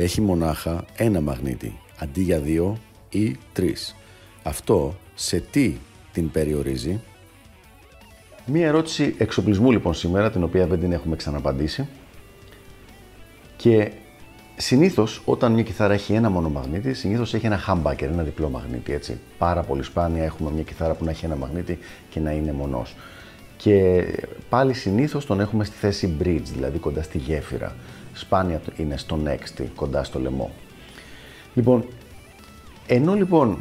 έχει μονάχα ένα μαγνήτη αντί για δύο ή τρεις, αυτό σε τι την περιορίζει; Μία ερώτηση εξοπλισμού λοιπόν σήμερα, την οποία δεν την έχουμε ξαναπαντήσει. Και συνήθως όταν μια κιθάρα έχει ένα μόνο μαγνήτη, συνήθως έχει ένα humbucker, ένα διπλό μαγνήτη. Έτσι. Πάρα πολύ σπάνια έχουμε μια κιθάρα που να έχει ένα μαγνήτη και να είναι μονός. Και πάλι συνήθως τον έχουμε στη θέση bridge, δηλαδή κοντά στη γέφυρα. Σπάνια είναι στο next, κοντά στο λαιμό. Λοιπόν, ενώ λοιπόν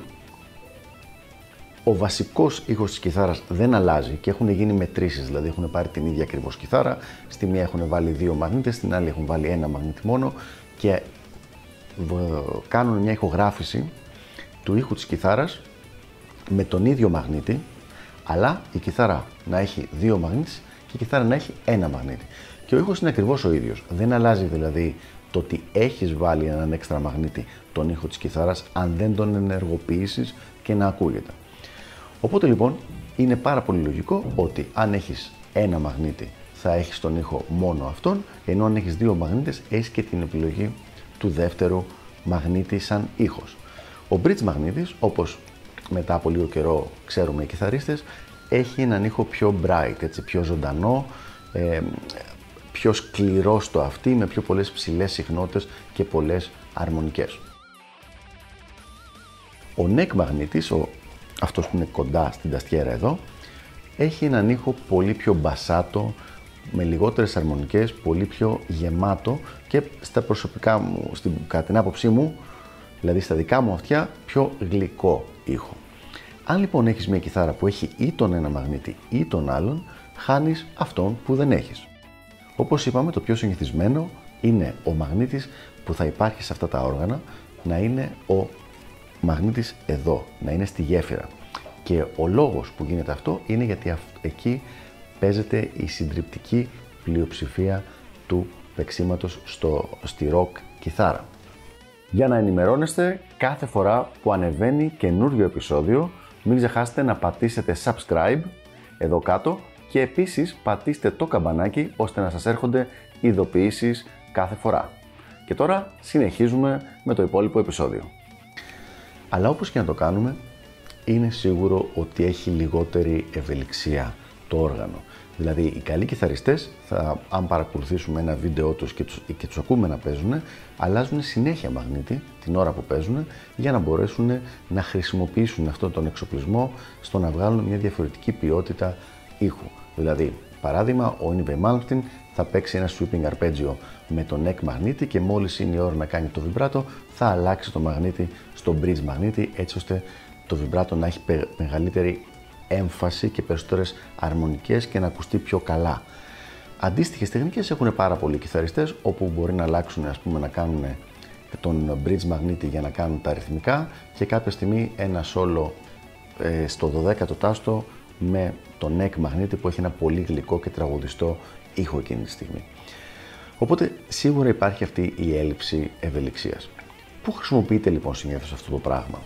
ο βασικός ήχος της κιθάρας δεν αλλάζει και έχουν γίνει μετρήσεις, δηλαδή έχουν πάρει την ίδια ακριβώς κιθάρα. Στη μία έχουν βάλει δύο μαγνήτες, στην άλλη έχουν βάλει ένα μαγνήτη μόνο και κάνουν μια ηχογράφηση του ήχου της κιθάρας με τον ίδιο μαγνήτη, αλλά η κιθάρα να έχει δύο μαγνήτες και η κιθάρα να έχει ένα μαγνήτη. Και ο ήχος είναι ακριβώς ο ίδιος. Δεν αλλάζει δηλαδή το ότι έχεις βάλει έναν έξτρα μαγνήτη τον ήχο της κιθάρας αν δεν τον ενεργοποιήσεις και να ακούγεται. Οπότε λοιπόν είναι πάρα πολύ λογικό ότι αν έχεις ένα μαγνήτη θα έχεις τον ήχο μόνο αυτόν, ενώ αν έχεις δύο μαγνήτες έχεις και την επιλογή του δεύτερου μαγνήτη σαν ήχος. Ο bridge μαγνήτης, όπως μετά από λίγο καιρό ξέρουμε οι κιθαρίστες, έχει έναν ήχο πιο bright, έτσι, πιο ζωντανό, ε, πιο σκληρό στο αυτί, με πιο πολλές ψηλές συχνότητες και πολλές αρμονικές. Ο neck μαγνήτης, ο, αυτός που είναι κοντά στην ταστιέρα εδώ, έχει έναν ήχο πολύ πιο μπασάτο, με λιγότερες αρμονικές, πολύ πιο γεμάτο και στα προσωπικά μου, στην, κατά την άποψή μου, δηλαδή στα δικά μου αυτιά, πιο γλυκό ήχο. Αν λοιπόν έχεις μια κιθάρα που έχει ή τον ένα μαγνήτη ή τον άλλον, χάνεις αυτόν που δεν έχεις. Όπως είπαμε, το πιο συνηθισμένο είναι ο μαγνήτης που θα υπάρχει σε αυτά τα όργανα να είναι ο μαγνήτης εδώ, να είναι στη γέφυρα. Και ο λόγος που γίνεται αυτό είναι γιατί εκεί παίζεται η συντριπτική πλειοψηφία του παίξήματος στο, στη rock κιθάρα. Για να ενημερώνεστε κάθε φορά που ανεβαίνει καινούριο επεισόδιο, μην ξεχάσετε να πατήσετε subscribe εδώ κάτω και επίσης πατήστε το καμπανάκι ώστε να σας έρχονται ειδοποιήσεις κάθε φορά. Και τώρα συνεχίζουμε με το υπόλοιπο επεισόδιο. Αλλά όπως και να το κάνουμε, είναι σίγουρο ότι έχει λιγότερη ευελιξία το όργανο. Δηλαδή οι καλοί κιθαριστές, θα, αν παρακολουθήσουμε ένα βίντεο τους και τους, και τους ακούμε να παίζουν, αλλάζουν συνέχεια μαγνήτη την ώρα που παίζουν για να μπορέσουν να χρησιμοποιήσουν αυτόν τον εξοπλισμό στο να βγάλουν μια διαφορετική ποιότητα ήχου. Δηλαδή, παράδειγμα, ο Ίνιβε Malmsteen θα παίξει ένα sweeping arpeggio με τον neck μαγνήτη και μόλις είναι η ώρα να κάνει το βιμπράτο θα αλλάξει το μαγνήτη στο bridge μαγνήτη έτσι ώστε το βιμπράτο να έχει μεγαλύτερη έμφαση και περισσότερες αρμονικές και να ακουστεί πιο καλά. Αντίστοιχες τεχνικές έχουν πάρα πολλοί κιθαριστές όπου μπορεί να αλλάξουν, ας πούμε, να κάνουν τον bridge μαγνήτη για να κάνουν τα αριθμικά και κάποια στιγμή ένα solo ε, στο 12ο τάστο με τον neck μαγνήτη που έχει ένα πολύ γλυκό και τραγουδιστό ήχο εκείνη τη στιγμή. Οπότε σίγουρα υπάρχει αυτή η έλλειψη ευελιξίας. Πού χρησιμοποιείται λοιπόν συνήθως αυτό το πράγμα;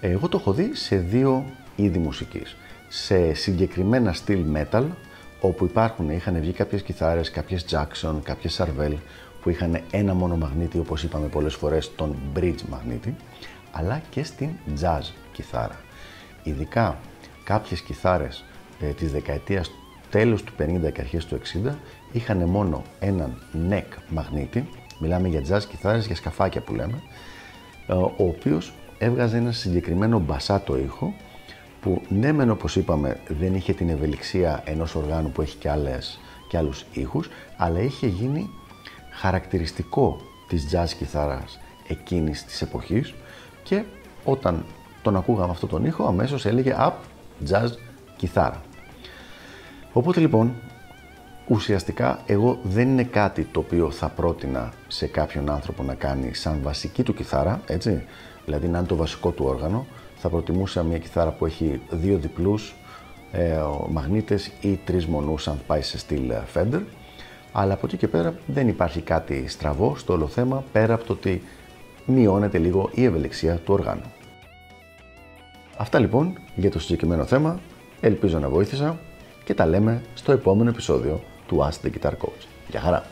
Εγώ το έχω δει σε δύο είδη μουσικής. Σε συγκεκριμένα στυλ metal, όπου υπάρχουν, είχαν βγει κάποιες κιθάρες, κάποιες Jackson, κάποιες Sarvel, που είχαν ένα μόνο μαγνήτη, όπως είπαμε πολλές φορές, τον bridge μαγνήτη, αλλά και στην jazz κιθάρα. Ειδικά κάποιες κιθάρες ε, της δεκαετίας τέλος του 50 και αρχές του 60 είχαν μόνο έναν neck μαγνήτη, μιλάμε για jazz κιθάρες, για σκαφάκια που λέμε, ε, ο οποίος έβγαζε ένα συγκεκριμένο μπασάτο ήχο που ναι μεν όπως είπαμε δεν είχε την ευελιξία ενός οργάνου που έχει και, άλλες, και άλλους ήχους αλλά είχε γίνει χαρακτηριστικό της jazz κιθάρας εκείνης της εποχής και όταν τον ακούγαμε αυτό τον ήχο αμέσως έλεγε «Απ, jazz κιθάρα». Οπότε λοιπόν ουσιαστικά εγώ δεν είναι κάτι το οποίο θα πρότεινα σε κάποιον άνθρωπο να κάνει σαν βασική του κιθάρα, έτσι, δηλαδή να είναι το βασικό του όργανο. Θα προτιμούσα μια κιθάρα που έχει δύο διπλούς ε, μαγνήτες ή τρεις μονούς αν πάει σε στυλ ε, Fender. Αλλά από εκεί και πέρα δεν υπάρχει κάτι στραβό στο όλο θέμα πέρα από το ότι μειώνεται λίγο η ευελιξία του οργάνου. Αυτά λοιπόν για το συγκεκριμένο θέμα. Ελπίζω να βοήθησα και τα λέμε στο επόμενο επεισόδιο του Ask the Guitar Coach. Γεια χαρά!